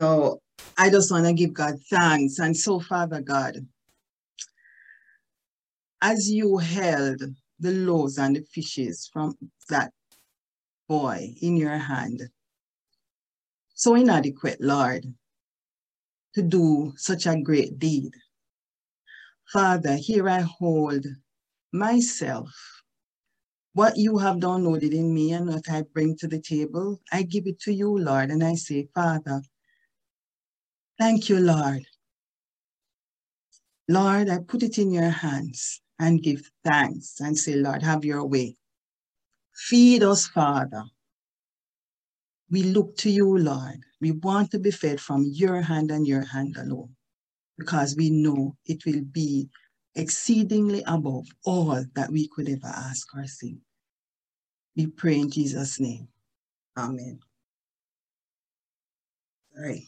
So I just want to give God thanks. And so, Father God, as you held the loaves and the fishes from that boy in your hand, so inadequate, Lord, to do such a great deed. Father, here I hold myself. What you have downloaded in me and what I bring to the table, I give it to you, Lord, and I say, Father, thank you, Lord. Lord, I put it in your hands and give thanks and say, Lord, have your way. Feed us, Father. We look to you, Lord. We want to be fed from your hand and your hand alone because we know it will be exceedingly above all that we could ever ask or think. We pray in Jesus' name. Amen. All right.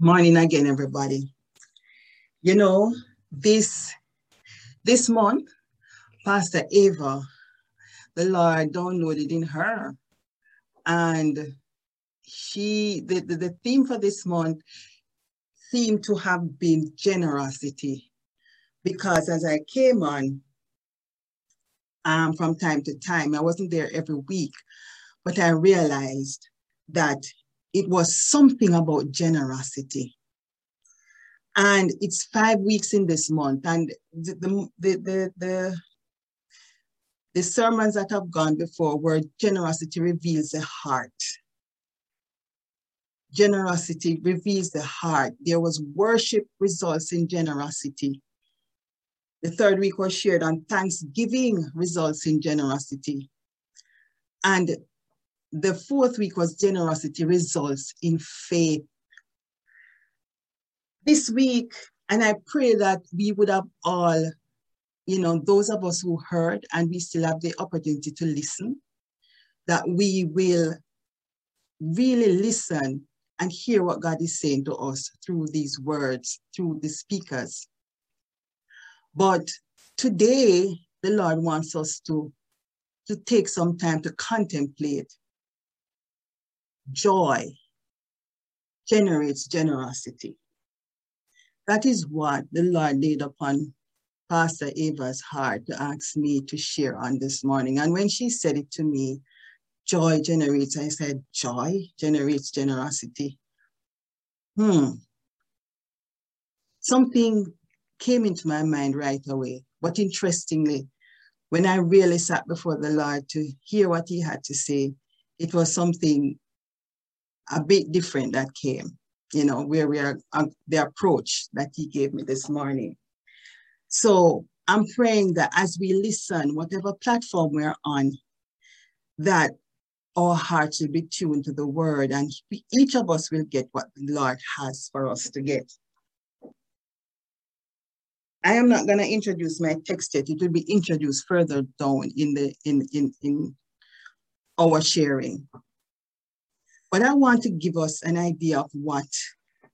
Morning again, everybody. You know, this this month, Pastor Ava, the Lord downloaded in her. And she, the, the, the theme for this month seemed to have been generosity. Because as I came on um, from time to time, I wasn't there every week, but I realized that it was something about generosity and it's five weeks in this month. And the, the, the, the, the sermons that have gone before were generosity reveals the heart. Generosity reveals the heart. There was worship results in generosity. The third week was shared on thanksgiving results in generosity. And the fourth week was generosity results in faith this week, and I pray that we would have all, you know, those of us who heard and we still have the opportunity to listen, that we will really listen and hear what God is saying to us through these words, through the speakers. But today, the Lord wants us to, to take some time to contemplate joy generates generosity. That is what the Lord laid upon Pastor Ava's heart to ask me to share on this morning. And when she said it to me, joy generates, I said, joy generates generosity. Hmm. Something came into my mind right away. But interestingly, when I really sat before the Lord to hear what he had to say, it was something a bit different that came you know, where we are, uh, the approach that he gave me this morning. So I'm praying that as we listen, whatever platform we're on, that our hearts will be tuned to the word and each of us will get what the Lord has for us to get. I am not going to introduce my text yet. It will be introduced further down in the in in in our sharing. But I want to give us an idea of what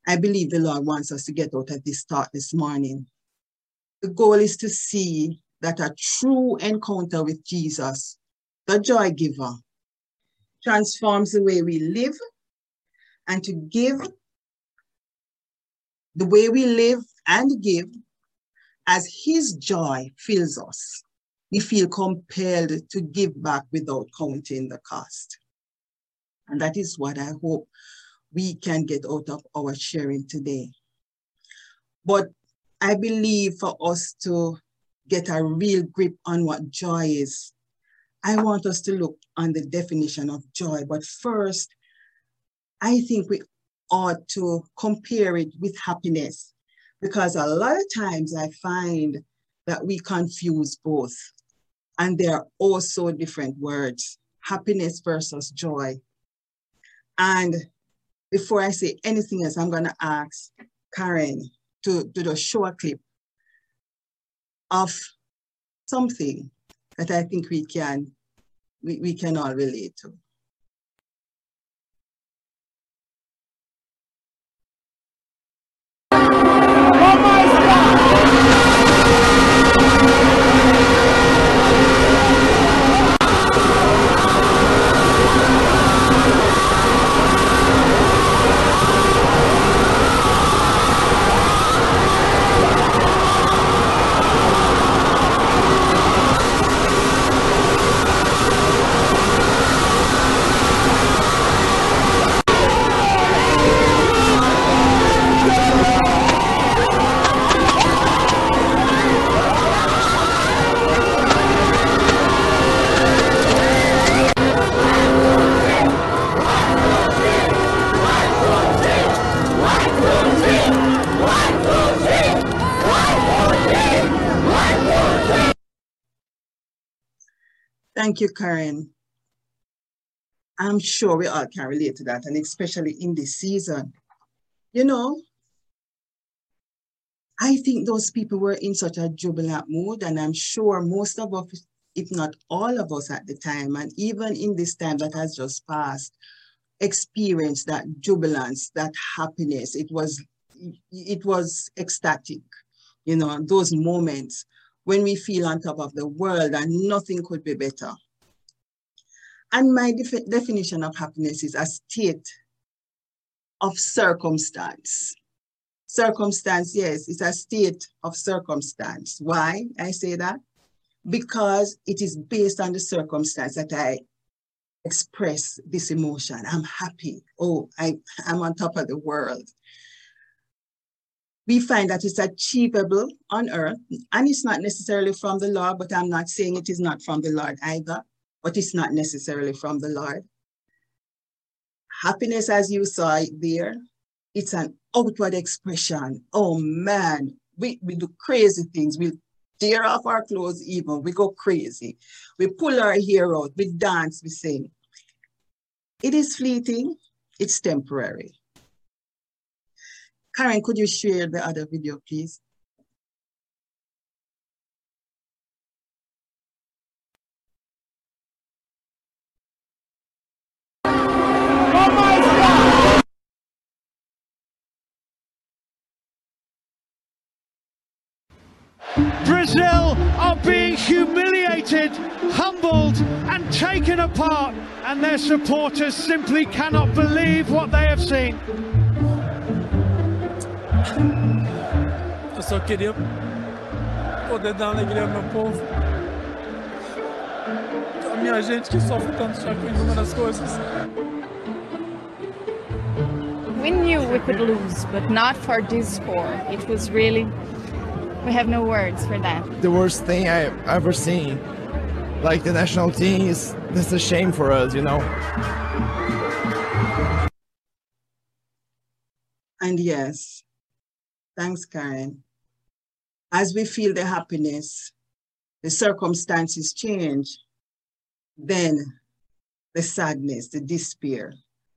I believe the Lord wants us to get out of this thought this morning. The goal is to see that a true encounter with Jesus, the joy giver, transforms the way we live and to give the way we live and give as his joy fills us. We feel compelled to give back without counting the cost. And that is what I hope we can get out of our sharing today. But I believe for us to get a real grip on what joy is, I want us to look on the definition of joy. But first, I think we ought to compare it with happiness because a lot of times I find that we confuse both and they're also different words happiness versus joy. And before I say anything else, I'm going to ask Karen to, to just show a clip of something that I think we can we, we can all relate to. Thank you, Karen. I'm sure we all can relate to that, and especially in this season. You know, I think those people were in such a jubilant mood, and I'm sure most of us, if not all of us at the time, and even in this time that has just passed, experienced that jubilance, that happiness. It was, it was ecstatic, you know, those moments when we feel on top of the world and nothing could be better. And my def definition of happiness is a state of circumstance. Circumstance, yes, it's a state of circumstance. Why I say that? Because it is based on the circumstance that I express this emotion. I'm happy. Oh, I, I'm on top of the world. We find that it's achievable on earth, and it's not necessarily from the Lord, but I'm not saying it is not from the Lord either but it's not necessarily from the Lord. Happiness, as you saw it there, it's an outward expression. Oh man, we, we do crazy things. We tear off our clothes even. We go crazy. We pull our hair out. We dance, we sing. It is fleeting. It's temporary. Karen, could you share the other video, please? Brazil are being humiliated, humbled and taken apart and their supporters simply cannot believe what they have seen. Eu só queria poder dar alegria ao meu povo. A minha gente que sofre tanto já com inúmeras coisas. We knew we could lose, but not for this score. It was really we have no words for that. The worst thing I've ever seen. Like the national team is this a shame for us, you know. And yes, thanks, Karen. As we feel the happiness, the circumstances change, then the sadness, the despair,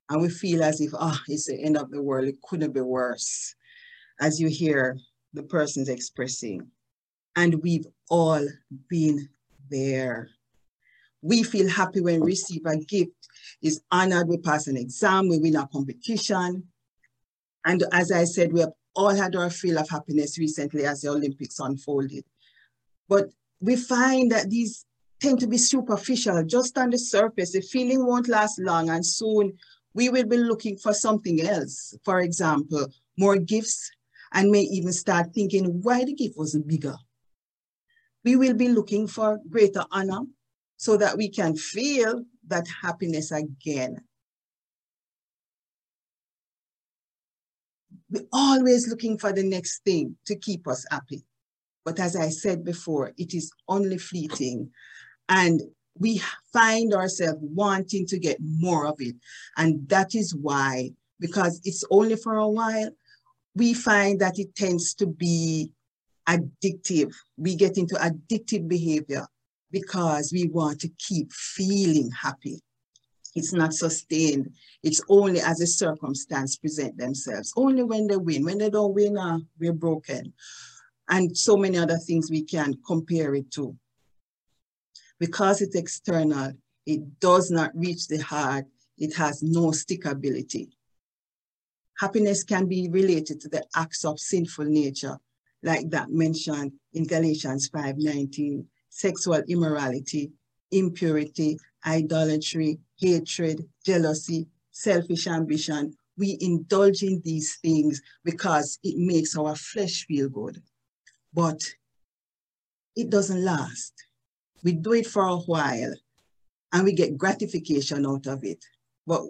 and we feel as if, oh, it's the end of the world. It couldn't be worse. As you hear the person's expressing. And we've all been there. We feel happy when we receive a gift, is honored, we pass an exam, we win a competition. And as I said, we have all had our feel of happiness recently as the Olympics unfolded. But we find that these tend to be superficial, just on the surface. The feeling won't last long and soon we will be looking for something else. For example, more gifts, and may even start thinking why the gift wasn't bigger. We will be looking for greater honor so that we can feel that happiness again. We're always looking for the next thing to keep us happy. But as I said before, it is only fleeting. And we find ourselves wanting to get more of it. And that is why, because it's only for a while, we find that it tends to be addictive. We get into addictive behavior because we want to keep feeling happy. It's not sustained. It's only as a circumstance present themselves. Only when they win. When they don't win, uh, we're broken. And so many other things we can compare it to. Because it's external, it does not reach the heart. It has no stickability. Happiness can be related to the acts of sinful nature, like that mentioned in Galatians 5:19, sexual immorality, impurity, idolatry, hatred, jealousy, selfish ambition. We indulge in these things because it makes our flesh feel good. But it doesn't last. We do it for a while and we get gratification out of it. But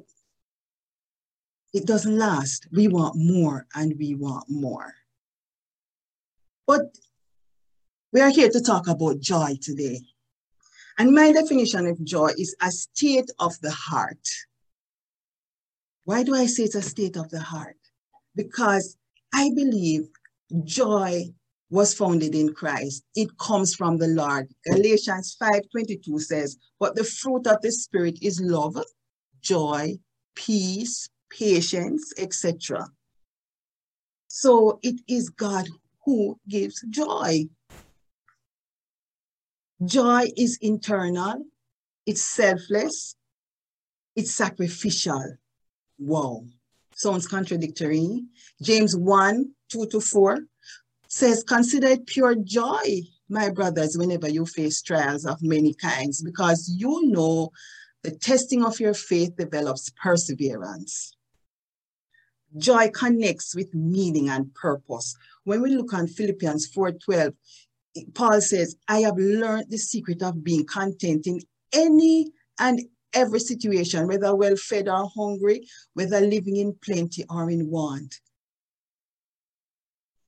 it doesn't last. We want more and we want more. But we are here to talk about joy today. And my definition of joy is a state of the heart. Why do I say it's a state of the heart? Because I believe joy was founded in Christ. It comes from the Lord. Galatians 5:22 says, "But the fruit of the spirit is love, joy, peace, patience, etc." So it is God who gives joy. Joy is internal, it's selfless, it's sacrificial. Wow. Sounds contradictory. James 1 2 to 4 says, Consider it pure joy, my brothers, whenever you face trials of many kinds, because you know the testing of your faith develops perseverance. Joy connects with meaning and purpose. When we look on Philippians 4:12, Paul says, I have learned the secret of being content in any and every situation, whether well fed or hungry, whether living in plenty or in want.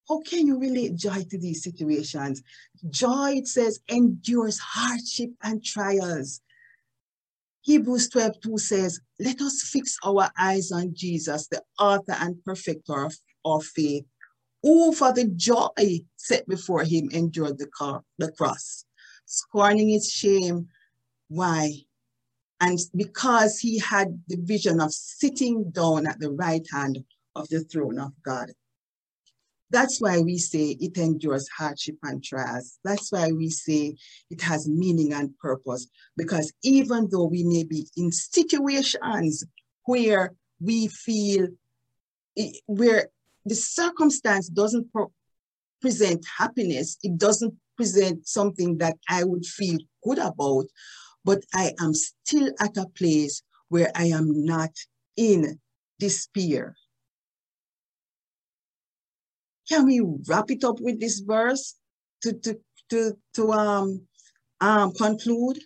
How can you relate joy to these situations? Joy, it says, endures hardship and trials. Hebrews 12 2 says, Let us fix our eyes on Jesus, the author and perfecter of our faith, who for the joy set before him endured the, car, the cross, scorning its shame. Why? And because he had the vision of sitting down at the right hand of the throne of God. That's why we say it endures hardship and trials. That's why we say it has meaning and purpose. Because even though we may be in situations where we feel, where the circumstance doesn't present happiness, it doesn't present something that I would feel good about, but I am still at a place where I am not in despair. Can we wrap it up with this verse to, to, to, to um, um, conclude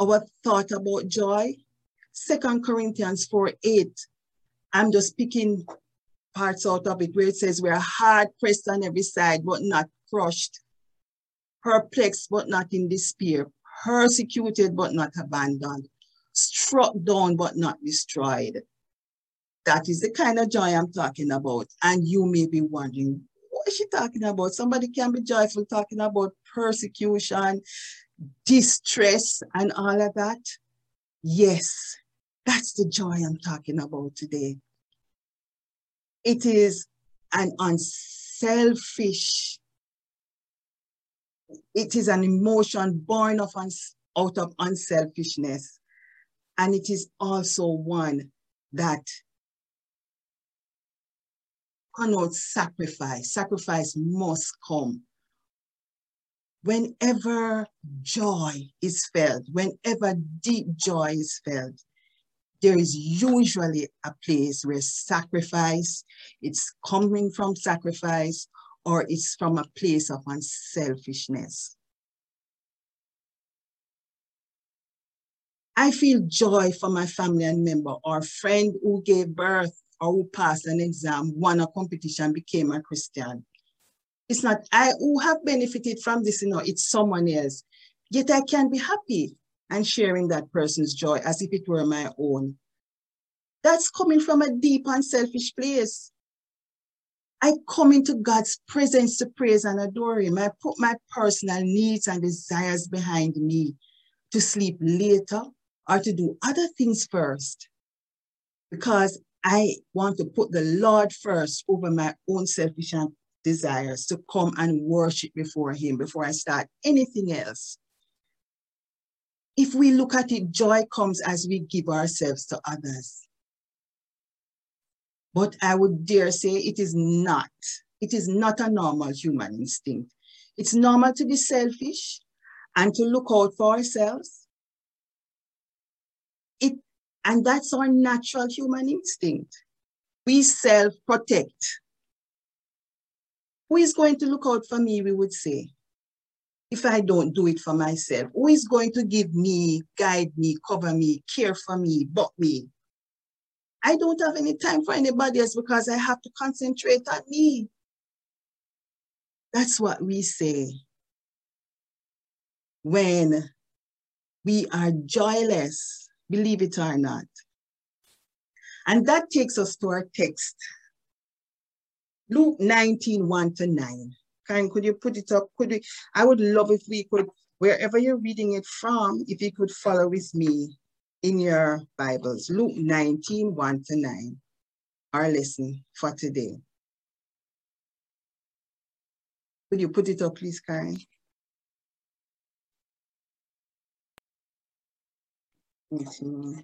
our thought about joy? Second Corinthians 4 8. I'm just picking parts out of it where it says, We're hard pressed on every side, but not crushed, perplexed, but not in despair, persecuted, but not abandoned, struck down, but not destroyed. That is the kind of joy I'm talking about. And you may be wondering, what is she talking about? Somebody can be joyful talking about persecution, distress, and all of that. Yes, that's the joy I'm talking about today. It is an unselfish, it is an emotion born of uns, out of unselfishness. And it is also one that connotes sacrifice. Sacrifice must come. Whenever joy is felt, whenever deep joy is felt, there is usually a place where sacrifice, it's coming from sacrifice, or it's from a place of unselfishness. I feel joy for my family and member or friend who gave birth or who passed an exam, won a competition, became a Christian. It's not I who have benefited from this, you know, it's someone else. Yet I can be happy and sharing that person's joy as if it were my own. That's coming from a deep and selfish place. I come into God's presence to praise and adore Him. I put my personal needs and desires behind me to sleep later or to do other things first because I want to put the Lord first over my own selfish desires to come and worship before Him before I start anything else. If we look at it, joy comes as we give ourselves to others. But I would dare say it is not. It is not a normal human instinct. It's normal to be selfish and to look out for ourselves. It and that's our natural human instinct. We self protect. Who is going to look out for me, we would say, if I don't do it for myself? Who is going to give me, guide me, cover me, care for me, but me? I don't have any time for anybody else because I have to concentrate on me. That's what we say when we are joyless believe it or not. And that takes us to our text. Luke 19, 1 to 9. Karen, could you put it up? Could we, I would love if we could, wherever you're reading it from, if you could follow with me in your Bibles, Luke 19, 1 to 9, our lesson for today. Could you put it up, please, Karen? Mm-hmm.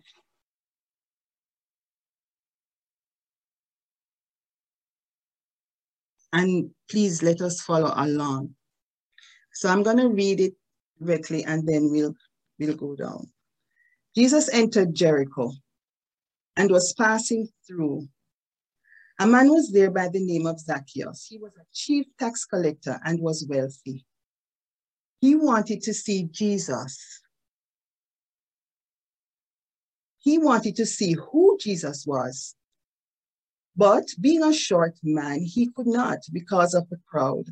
And please let us follow along. So I'm going to read it directly and then we'll, we'll go down. Jesus entered Jericho and was passing through. A man was there by the name of Zacchaeus. He was a chief tax collector and was wealthy. He wanted to see Jesus he wanted to see who Jesus was. But being a short man, he could not because of the crowd.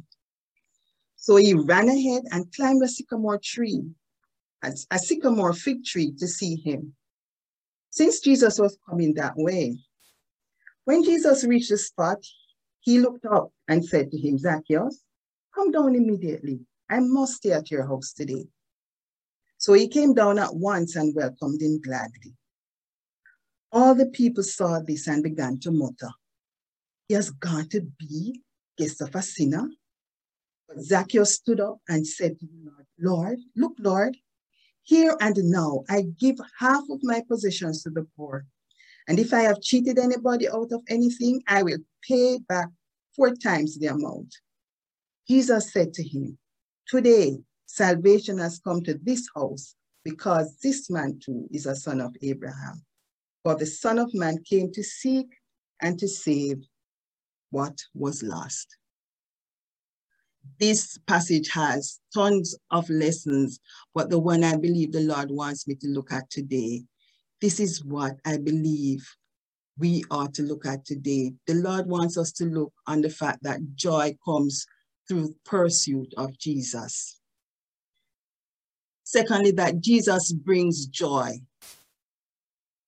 So he ran ahead and climbed a sycamore tree, a sycamore fig tree to see him. Since Jesus was coming that way, when Jesus reached the spot, he looked up and said to him, Zacchaeus, come down immediately. I must stay at your house today. So he came down at once and welcomed him gladly. All the people saw this and began to mutter, He has gone to be guest of a sinner. But Zacchaeus stood up and said to the Lord, Lord, look, Lord, here and now I give half of my possessions to the poor. And if I have cheated anybody out of anything, I will pay back four times the amount. Jesus said to him, Today salvation has come to this house because this man too is a son of Abraham. For the Son of Man came to seek and to save what was lost. This passage has tons of lessons, but the one I believe the Lord wants me to look at today, this is what I believe we are to look at today. The Lord wants us to look on the fact that joy comes through pursuit of Jesus. Secondly, that Jesus brings joy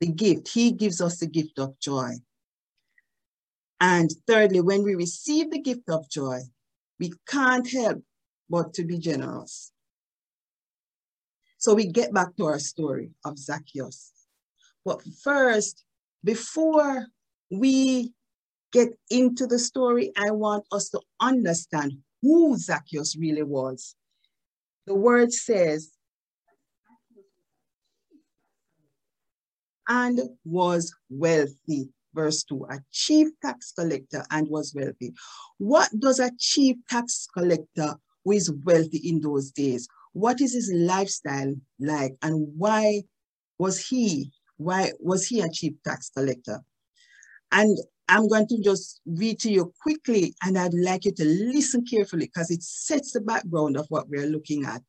the gift. He gives us the gift of joy. And thirdly, when we receive the gift of joy, we can't help but to be generous. So we get back to our story of Zacchaeus. But first, before we get into the story, I want us to understand who Zacchaeus really was. The word says and was wealthy. Verse 2, a chief tax collector and was wealthy. What does a chief tax collector who is wealthy in those days? What is his lifestyle like and why was he, why was he a chief tax collector? And I'm going to just read to you quickly and I'd like you to listen carefully because it sets the background of what we're looking at.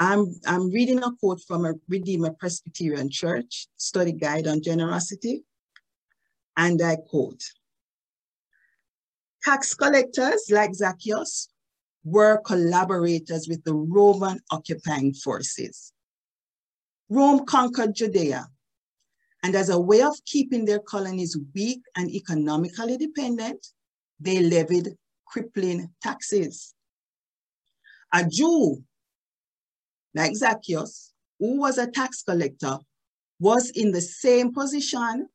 I'm, I'm reading a quote from a Redeemer Presbyterian Church study guide on generosity. And I quote, tax collectors like Zacchaeus were collaborators with the Roman occupying forces. Rome conquered Judea, and as a way of keeping their colonies weak and economically dependent, they levied crippling taxes. A Jew like Zacchaeus, who was a tax collector, was in the same position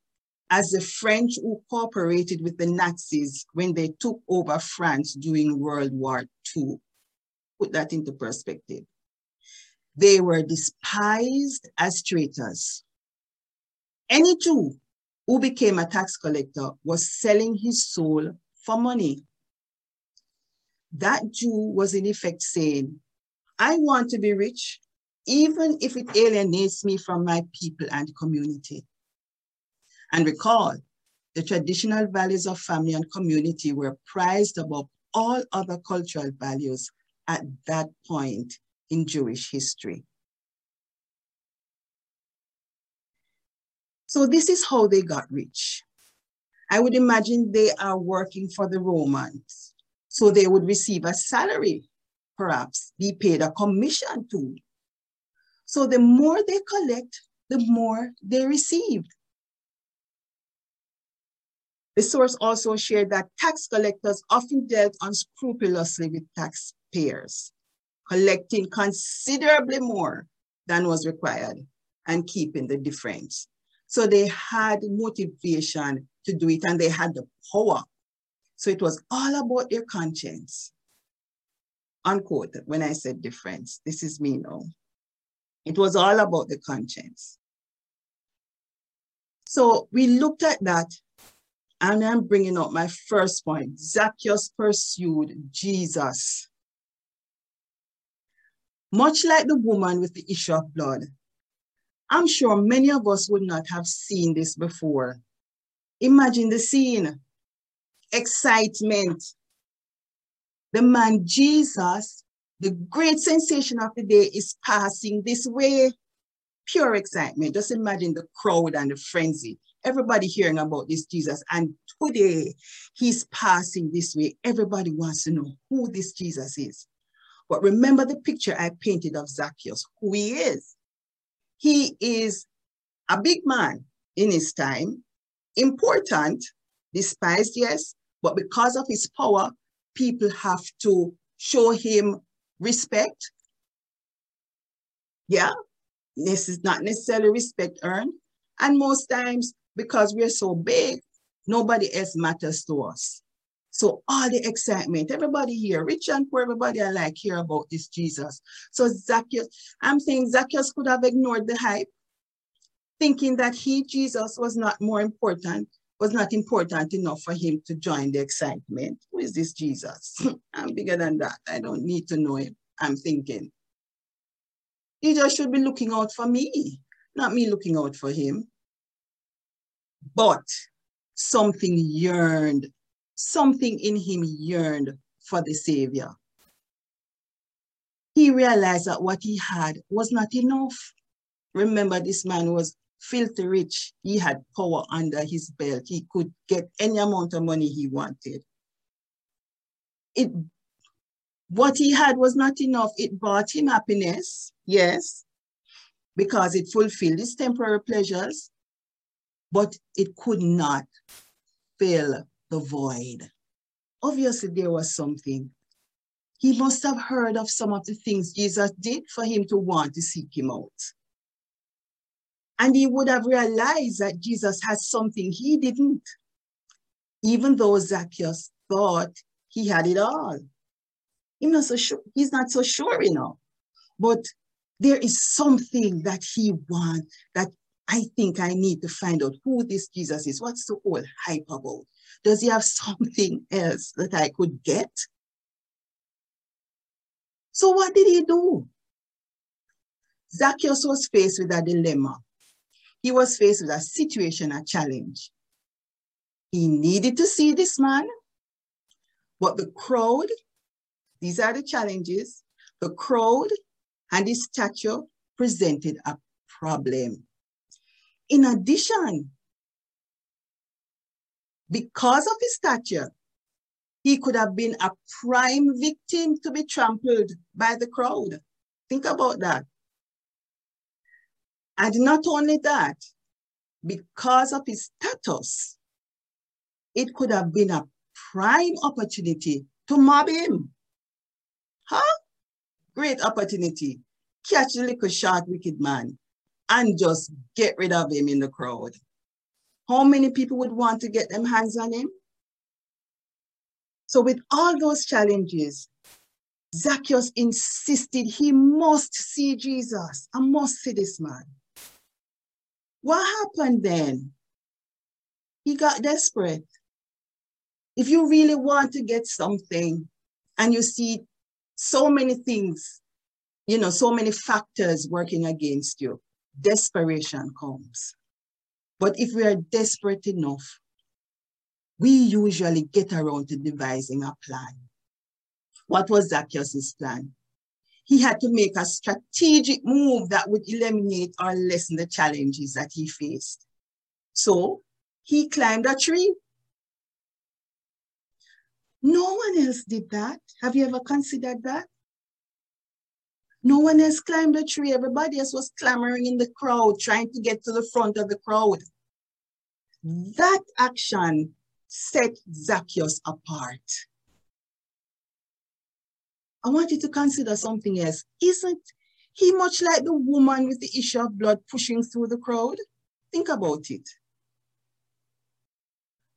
as the French who cooperated with the Nazis when they took over France during World War II. Put that into perspective. They were despised as traitors. Any Jew who became a tax collector was selling his soul for money. That Jew was in effect saying, I want to be rich, even if it alienates me from my people and community. And recall, the traditional values of family and community were prized above all other cultural values at that point in Jewish history. So this is how they got rich. I would imagine they are working for the Romans. So they would receive a salary perhaps be paid a commission to. So the more they collect, the more they receive. The source also shared that tax collectors often dealt unscrupulously with taxpayers, collecting considerably more than was required and keeping the difference. So they had motivation to do it and they had the power. So it was all about their conscience. Unquote, when I said difference, this is me now. It was all about the conscience. So we looked at that and I'm bringing up my first point. Zacchaeus pursued Jesus. Much like the woman with the issue of blood, I'm sure many of us would not have seen this before. Imagine the scene, excitement. The man Jesus, the great sensation of the day is passing this way. Pure excitement. Just imagine the crowd and the frenzy. Everybody hearing about this Jesus. And today he's passing this way. Everybody wants to know who this Jesus is. But remember the picture I painted of Zacchaeus, who he is. He is a big man in his time, important, despised, yes, but because of his power, people have to show him respect. Yeah, this is not necessarily respect earned. And most times, because we're so big, nobody else matters to us. So all the excitement, everybody here, rich and poor, everybody I like hear about this Jesus. So Zacchaeus, I'm saying Zacchaeus could have ignored the hype, thinking that he, Jesus, was not more important, was not important enough for him to join the excitement. Who is this Jesus? I'm bigger than that. I don't need to know him. I'm thinking. He just should be looking out for me, not me looking out for him. But something yearned something in him yearned for the Savior. He realized that what he had was not enough. Remember, this man was filthy rich. He had power under his belt. He could get any amount of money he wanted. It, what he had was not enough. It brought him happiness, yes, because it fulfilled his temporary pleasures, but it could not fill the void. Obviously, there was something. He must have heard of some of the things Jesus did for him to want to seek him out. And he would have realized that Jesus has something he didn't, even though Zacchaeus thought he had it all. He's not so sure, he's not so sure, you know. But there is something that he wants that I think I need to find out who this Jesus is. What's the whole hype about? Does he have something else that I could get? So what did he do? Zacchaeus was faced with a dilemma. He was faced with a situation, a challenge. He needed to see this man, but the crowd, these are the challenges, the crowd and his stature presented a problem. In addition, because of his stature, he could have been a prime victim to be trampled by the crowd. Think about that. And not only that, because of his status, it could have been a prime opportunity to mob him. Huh? Great opportunity. Catch the little short, wicked man and just get rid of him in the crowd. How many people would want to get them hands on him? So with all those challenges, Zacchaeus insisted he must see Jesus. I must see this man. What happened then? He got desperate. If you really want to get something and you see so many things, you know, so many factors working against you, desperation comes. But if we are desperate enough, we usually get around to devising a plan. What was Zacchaeus' plan? He had to make a strategic move that would eliminate or lessen the challenges that he faced. So he climbed a tree. No one else did that. Have you ever considered that? No one else climbed a tree. Everybody else was clamoring in the crowd, trying to get to the front of the crowd. That action set Zacchaeus apart. I want you to consider something else. Isn't he much like the woman with the issue of blood pushing through the crowd? Think about it.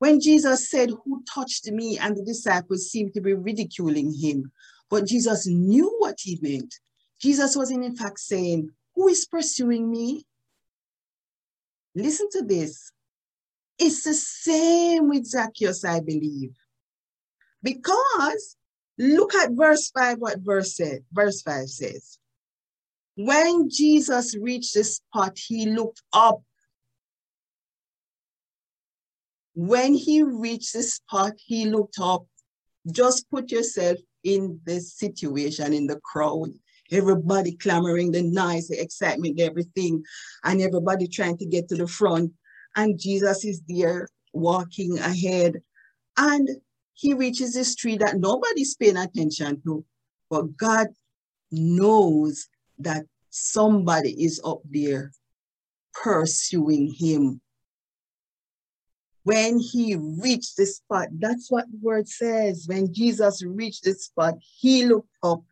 When Jesus said, Who touched me? and the disciples seemed to be ridiculing him, but Jesus knew what he meant. Jesus was in fact saying, Who is pursuing me? Listen to this. It's the same with Zacchaeus, I believe. Because look at verse 5, what verse said, verse 5 says. When Jesus reached the spot, he looked up. When he reached the spot, he looked up. Just put yourself in the situation, in the crowd. Everybody clamoring, the noise, the excitement, everything, and everybody trying to get to the front. And Jesus is there walking ahead. And he reaches this tree that nobody's paying attention to, but God knows that somebody is up there pursuing him. When he reached the spot, that's what the word says. When Jesus reached the spot, he looked up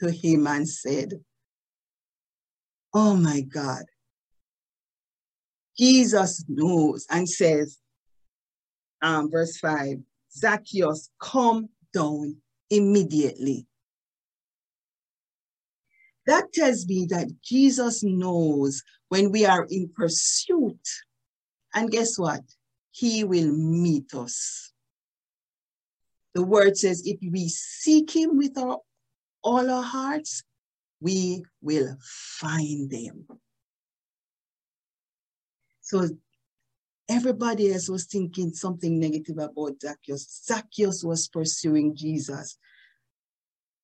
to him and said, Oh my God. Jesus knows and says, um, verse 5 Zacchaeus, come down immediately. That tells me that Jesus knows when we are in pursuit. And guess what? He will meet us. The word says, if we seek him with our all our hearts, we will find him. So everybody else was thinking something negative about Zacchaeus. Zacchaeus was pursuing Jesus,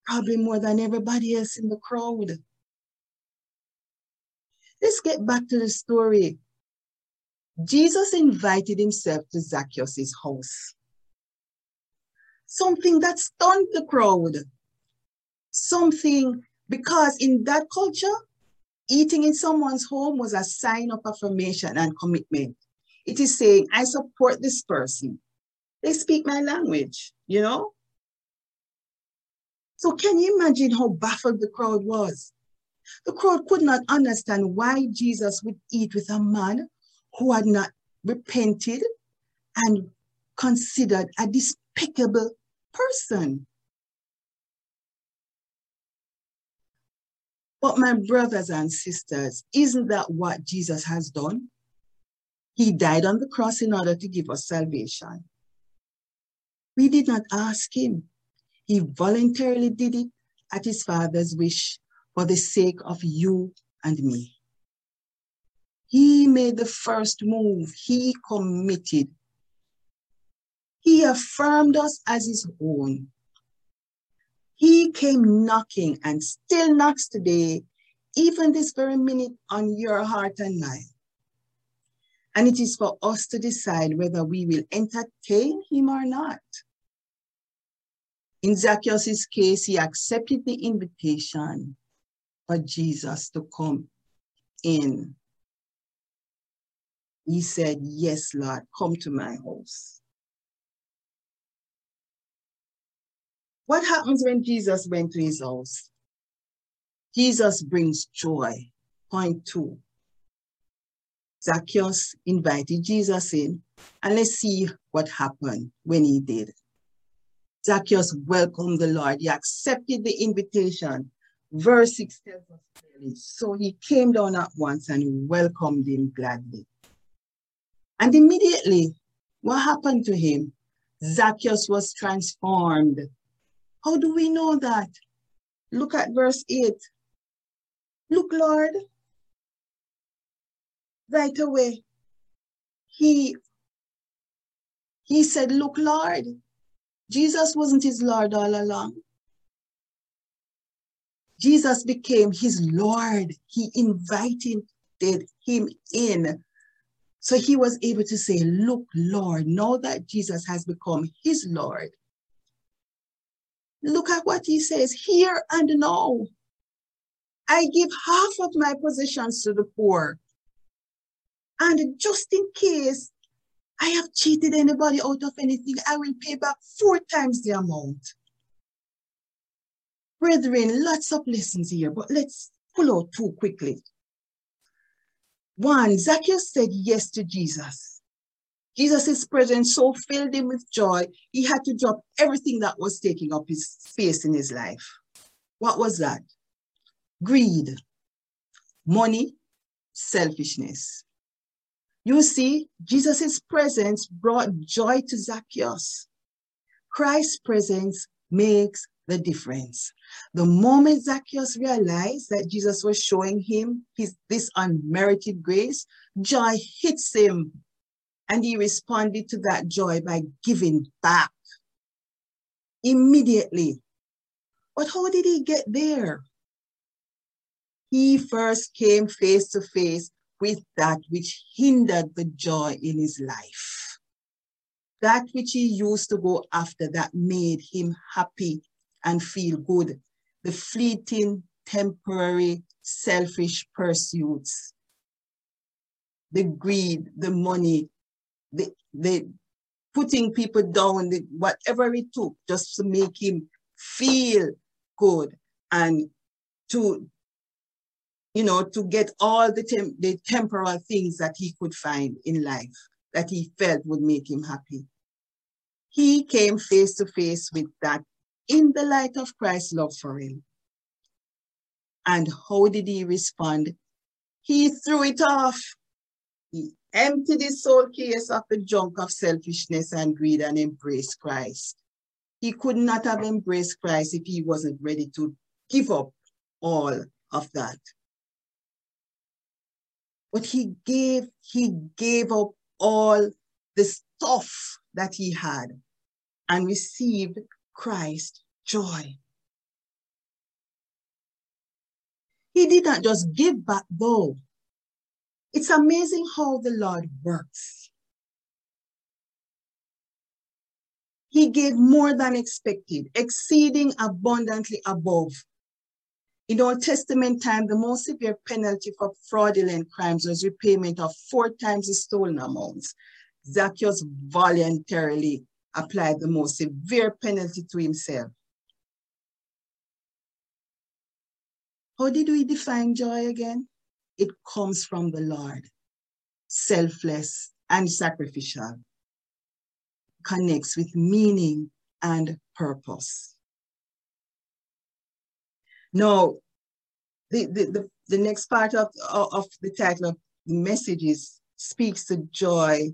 probably more than everybody else in the crowd. Let's get back to the story. Jesus invited himself to Zacchaeus' house. Something that stunned the crowd something, because in that culture, eating in someone's home was a sign of affirmation and commitment. It is saying, I support this person. They speak my language, you know? So can you imagine how baffled the crowd was? The crowd could not understand why Jesus would eat with a man who had not repented and considered a despicable person. But my brothers and sisters, isn't that what Jesus has done? He died on the cross in order to give us salvation. We did not ask him. He voluntarily did it at his Father's wish for the sake of you and me. He made the first move. He committed. He affirmed us as his own. He came knocking and still knocks today, even this very minute on your heart and mine. And it is for us to decide whether we will entertain him or not. In Zacchaeus' case, he accepted the invitation for Jesus to come in. He said, Yes, Lord, come to my house. What happens when Jesus went to his house? Jesus brings joy. Point two. Zacchaeus invited Jesus in, and let's see what happened when he did. Zacchaeus welcomed the Lord. He accepted the invitation. Verse 6 tells us clearly. So he came down at once and welcomed him gladly. And immediately, what happened to him? Zacchaeus was transformed how do we know that? Look at verse 8. Look, Lord. Right away, he, he said, Look, Lord. Jesus wasn't his Lord all along. Jesus became his Lord. He invited him in. So he was able to say, Look, Lord, now that Jesus has become his Lord, Look at what he says here and now. I give half of my possessions to the poor. And just in case I have cheated anybody out of anything. I will pay back four times the amount. Brethren, lots of lessons here, but let's pull out two quickly. One, Zacchaeus said yes to Jesus. Jesus' presence so filled him with joy, he had to drop everything that was taking up his space in his life. What was that? Greed, money, selfishness. You see, Jesus' presence brought joy to Zacchaeus. Christ's presence makes the difference. The moment Zacchaeus realized that Jesus was showing him his, this unmerited grace, joy hits him. And he responded to that joy by giving back immediately. But how did he get there? He first came face to face with that which hindered the joy in his life. That which he used to go after that made him happy and feel good. The fleeting, temporary, selfish pursuits. The greed, the money, the, the putting people down, the, whatever it took just to make him feel good and to you know, to get all the, tem the temporal things that he could find in life that he felt would make him happy. He came face to face with that in the light of Christ's love for him. And how did he respond? He threw it off. He emptied his soul case of the junk of selfishness and greed and embraced Christ. He could not have embraced Christ if he wasn't ready to give up all of that. But he gave, he gave up all the stuff that he had and received Christ joy. He did not just give back though. It's amazing how the Lord works. He gave more than expected, exceeding abundantly above in Old Testament time, the most severe penalty for fraudulent crimes was repayment of four times the stolen amounts. Zacchaeus voluntarily applied the most severe penalty to himself. How did we define joy again? It comes from the Lord, selfless and sacrificial, connects with meaning and purpose. Now, the, the, the, the next part of, of the title of the messages speaks to joy,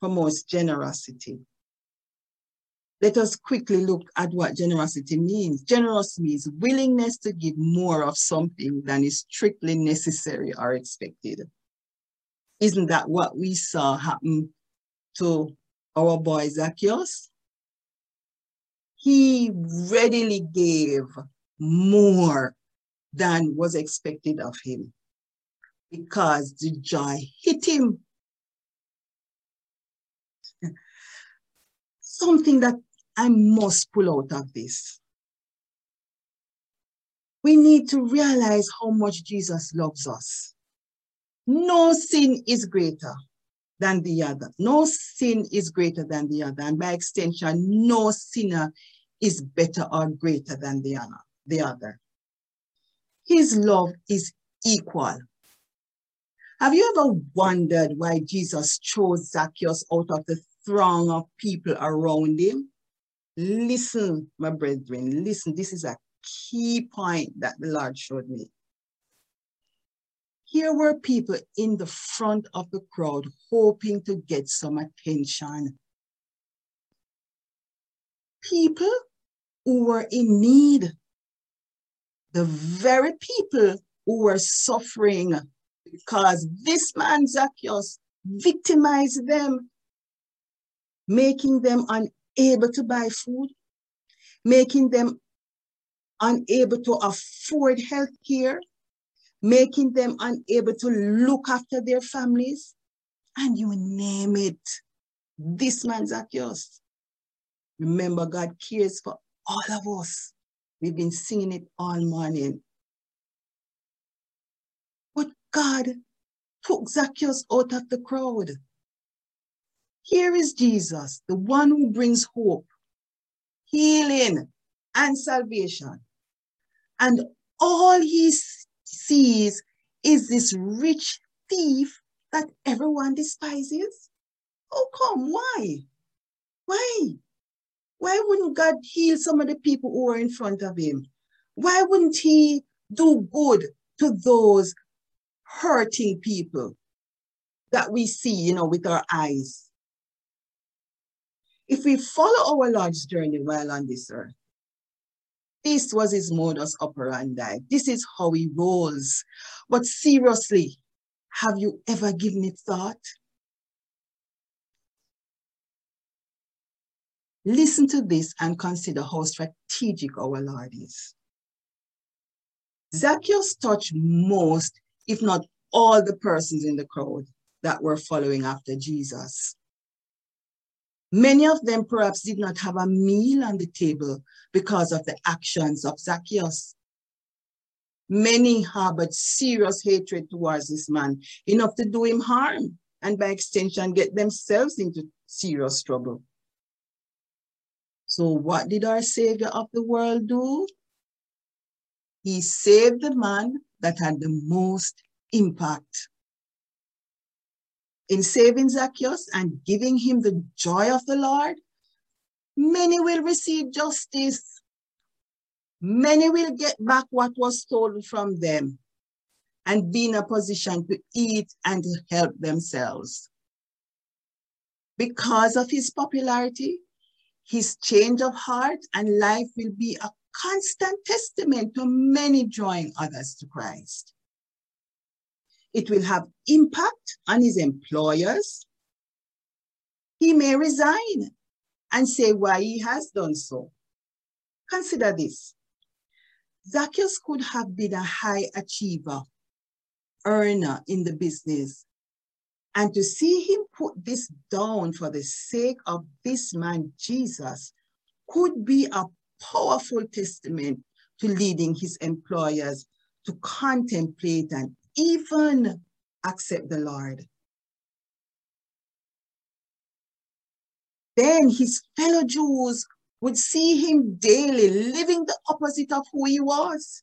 promotes generosity. Let us quickly look at what generosity means. Generous means willingness to give more of something than is strictly necessary or expected. Isn't that what we saw happen to our boy Zacchaeus? He readily gave more than was expected of him because the joy hit him. Something that I must pull out of this. We need to realize how much Jesus loves us. No sin is greater than the other. No sin is greater than the other. And by extension, no sinner is better or greater than the other the other. His love is equal. Have you ever wondered why Jesus chose Zacchaeus out of the throng of people around him? Listen, my brethren, listen. This is a key point that the Lord showed me. Here were people in the front of the crowd hoping to get some attention. People who were in need the very people who were suffering because this man Zacchaeus victimized them, making them unable to buy food, making them unable to afford health care, making them unable to look after their families, and you name it. This man Zacchaeus. Remember, God cares for all of us. We've been singing it all morning. But God took Zacchaeus out of the crowd. Here is Jesus, the one who brings hope, healing, and salvation. And all he sees is this rich thief that everyone despises. Oh, come, why? Why? Why wouldn't God heal some of the people who are in front of him? Why wouldn't he do good to those hurting people that we see, you know, with our eyes? If we follow our Lord's journey while on this earth, this was his modus operandi. This is how he rolls. But seriously, have you ever given it thought? Listen to this and consider how strategic our Lord is. Zacchaeus touched most, if not all, the persons in the crowd that were following after Jesus. Many of them perhaps did not have a meal on the table because of the actions of Zacchaeus. Many harbored serious hatred towards this man, enough to do him harm and by extension get themselves into serious trouble. So what did our savior of the world do? He saved the man that had the most impact. In saving Zacchaeus and giving him the joy of the Lord, many will receive justice. Many will get back what was stolen from them and be in a position to eat and help themselves. Because of his popularity, his change of heart and life will be a constant testament to many drawing others to Christ. It will have impact on his employers. He may resign and say why he has done so. Consider this. Zacchaeus could have been a high achiever, earner in the business, and to see him put this down for the sake of this man, Jesus, could be a powerful testament to leading his employers to contemplate and even accept the Lord. Then his fellow Jews would see him daily living the opposite of who he was.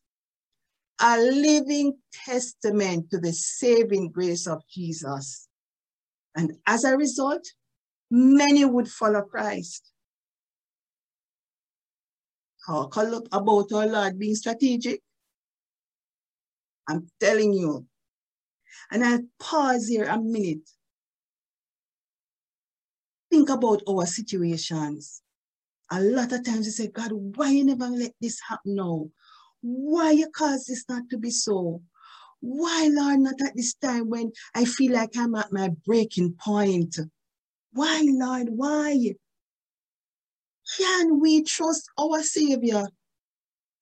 A living testament to the saving grace of Jesus. And as a result, many would follow Christ. Talk about our Lord being strategic. I'm telling you. And I'll pause here a minute. Think about our situations. A lot of times you say, God, why you never let this happen now? Why you cause this not to be so? Why, Lord, not at this time when I feel like I'm at my breaking point? Why, Lord, why? Can we trust our Savior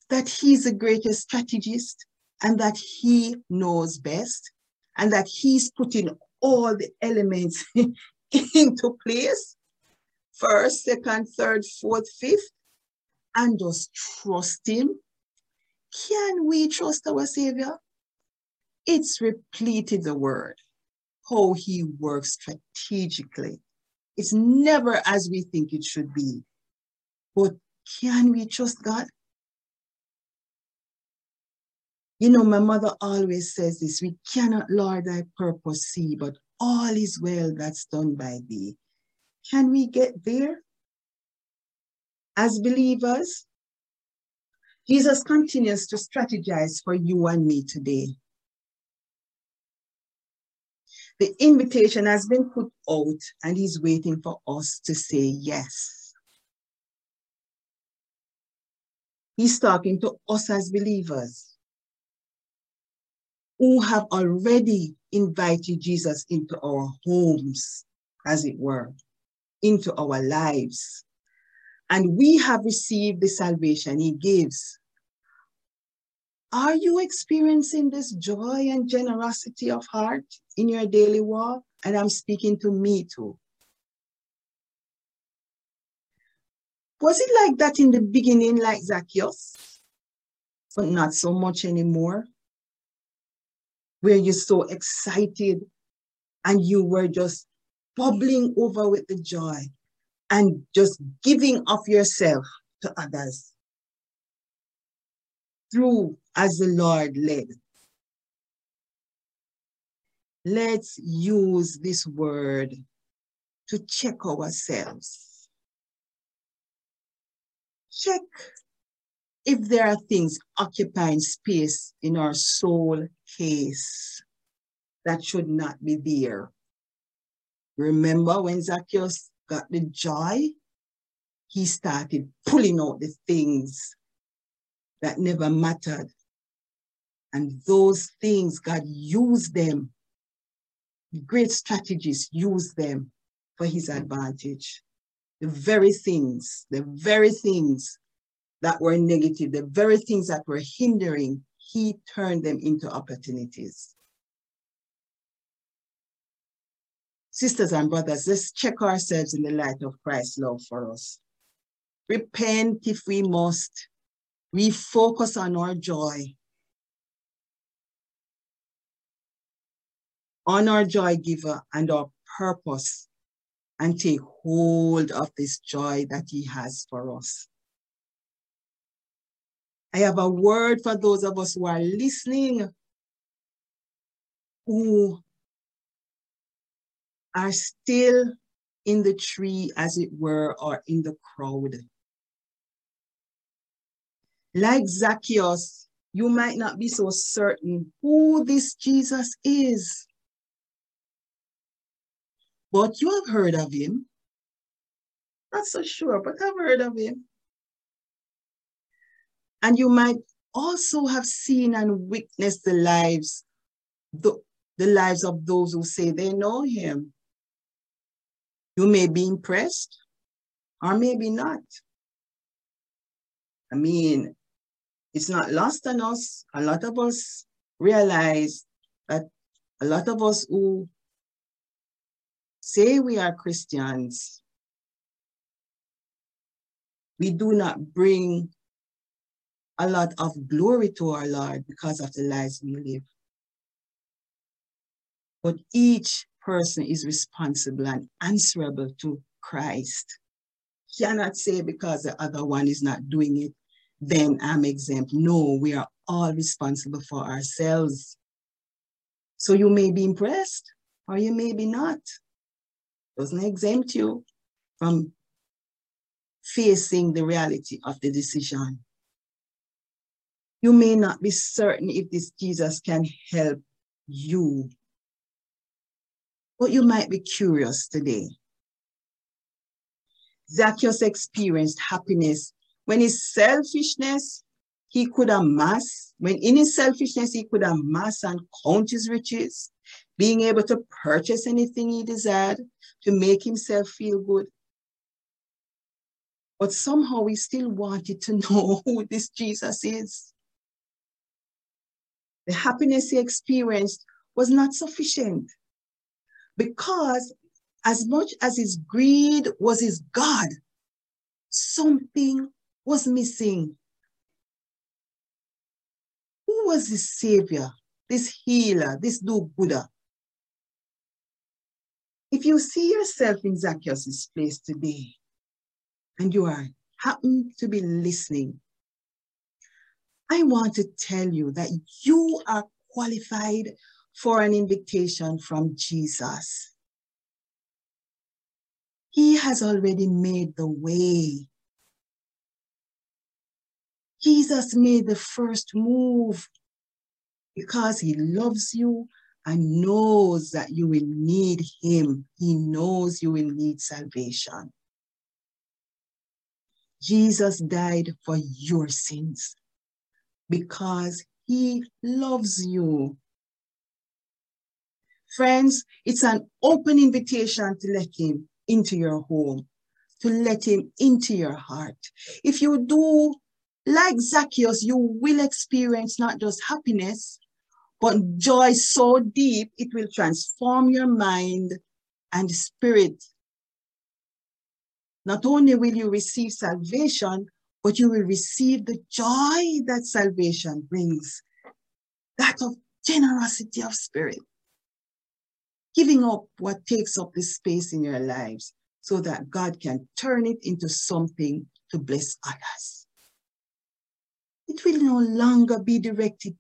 that He's the greatest strategist and that He knows best and that He's putting all the elements into place? First, second, third, fourth, fifth, and just trust Him. Can we trust our Savior? It's repleted the word, how he works strategically. It's never as we think it should be. But can we trust God? You know, my mother always says this we cannot, Lord, thy purpose see, but all is well that's done by thee. Can we get there? As believers, Jesus continues to strategize for you and me today. The invitation has been put out and he's waiting for us to say yes. He's talking to us as believers who have already invited Jesus into our homes, as it were, into our lives. And we have received the salvation he gives. Are you experiencing this joy and generosity of heart in your daily walk? And I'm speaking to me too. Was it like that in the beginning, like Zacchaeus? But not so much anymore. Where you're so excited and you were just bubbling over with the joy and just giving of yourself to others through as the Lord led. Let's use this word to check ourselves. Check if there are things occupying space in our soul case that should not be there. Remember when Zacchaeus got the joy? He started pulling out the things that never mattered. And those things, God used them. Great strategies use them for his advantage. The very things, the very things that were negative, the very things that were hindering, he turned them into opportunities. Sisters and brothers, let's check ourselves in the light of Christ's love for us. Repent if we must. Refocus on our joy. On our joy giver and our purpose and take hold of this joy that he has for us. I have a word for those of us who are listening, who are still in the tree, as it were, or in the crowd. Like Zacchaeus, you might not be so certain who this Jesus is. But you have heard of him. Not so sure, but I've heard of him. And you might also have seen and witnessed the lives, the, the lives of those who say they know him. You may be impressed or maybe not. I mean, it's not lost on us. A lot of us realize that a lot of us who say we are Christians, we do not bring a lot of glory to our Lord because of the lives we live. But each person is responsible and answerable to Christ. Cannot say because the other one is not doing it, then I'm exempt. No, we are all responsible for ourselves. So you may be impressed or you may be not. Doesn't exempt you from facing the reality of the decision. You may not be certain if this Jesus can help you, but you might be curious today. Zacchaeus experienced happiness when his selfishness, he could amass, when in his selfishness, he could amass and count his riches, being able to purchase anything he desired to make himself feel good. But somehow he still wanted to know who this Jesus is. The happiness he experienced was not sufficient because as much as his greed was his God, something was missing. Was this savior, this healer, this do-gooder? If you see yourself in Zacchaeus' place today, and you are happen to be listening, I want to tell you that you are qualified for an invitation from Jesus. He has already made the way. Jesus made the first move because he loves you and knows that you will need him. He knows you will need salvation. Jesus died for your sins because he loves you. Friends, it's an open invitation to let him into your home, to let him into your heart. If you do like Zacchaeus, you will experience not just happiness, but joy so deep it will transform your mind and spirit. Not only will you receive salvation, but you will receive the joy that salvation brings, that of generosity of spirit. giving up what takes up the space in your lives so that God can turn it into something to bless others. It will no longer be directed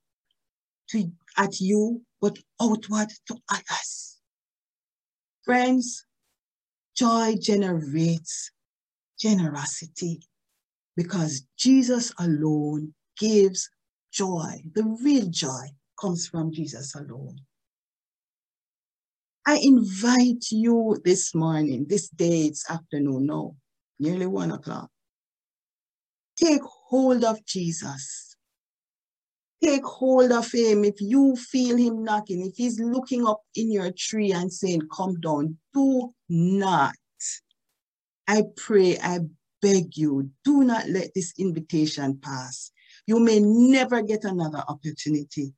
to, at you, but outward to others. Friends, joy generates generosity because Jesus alone gives joy. The real joy comes from Jesus alone. I invite you this morning, this day, it's afternoon, no, nearly one o'clock. Take hold of Jesus. Take hold of him. If you feel him knocking, if he's looking up in your tree and saying, come down, do not. I pray, I beg you, do not let this invitation pass. You may never get another opportunity.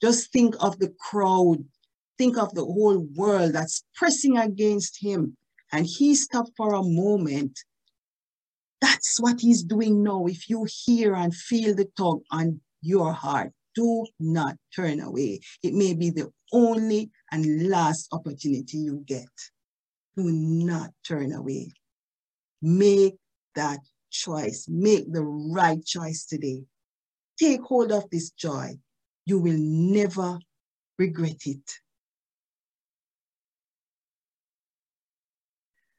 Just think of the crowd. Think of the whole world that's pressing against him. And he stopped for a moment. That's what he's doing now. If you hear and feel the tug on your heart, do not turn away. It may be the only and last opportunity you get. Do not turn away. Make that choice. Make the right choice today. Take hold of this joy. You will never regret it.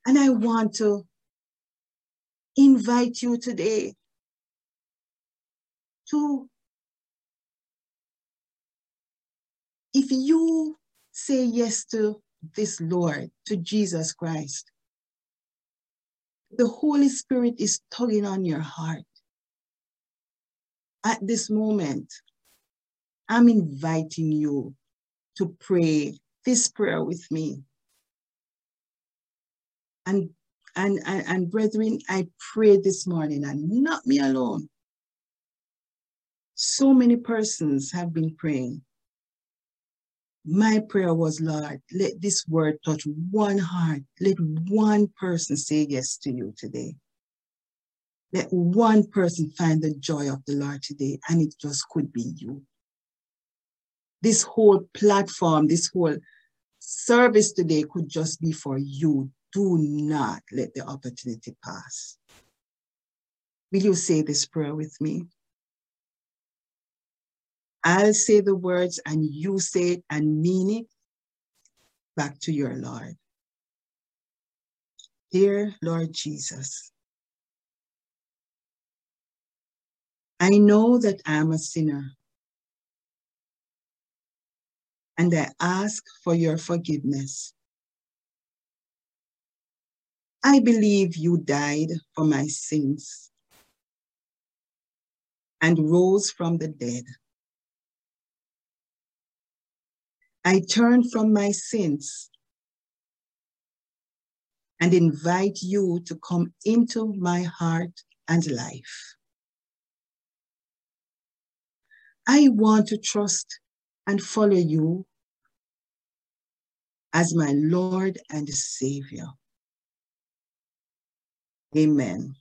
And I want to invite you today to, if you say yes to this Lord, to Jesus Christ, the Holy Spirit is tugging on your heart. At this moment, I'm inviting you to pray this prayer with me. And, and, and, and brethren, I pray this morning, and not me alone. So many persons have been praying. My prayer was, Lord, let this word touch one heart. Let one person say yes to you today. Let one person find the joy of the Lord today, and it just could be you. This whole platform, this whole service today could just be for you. Do not let the opportunity pass. Will you say this prayer with me? I'll say the words and you say it and mean it back to your Lord. Dear Lord Jesus, I know that I'm a sinner and I ask for your forgiveness. I believe you died for my sins and rose from the dead. I turn from my sins and invite you to come into my heart and life. I want to trust and follow you as my Lord and Savior. Amen.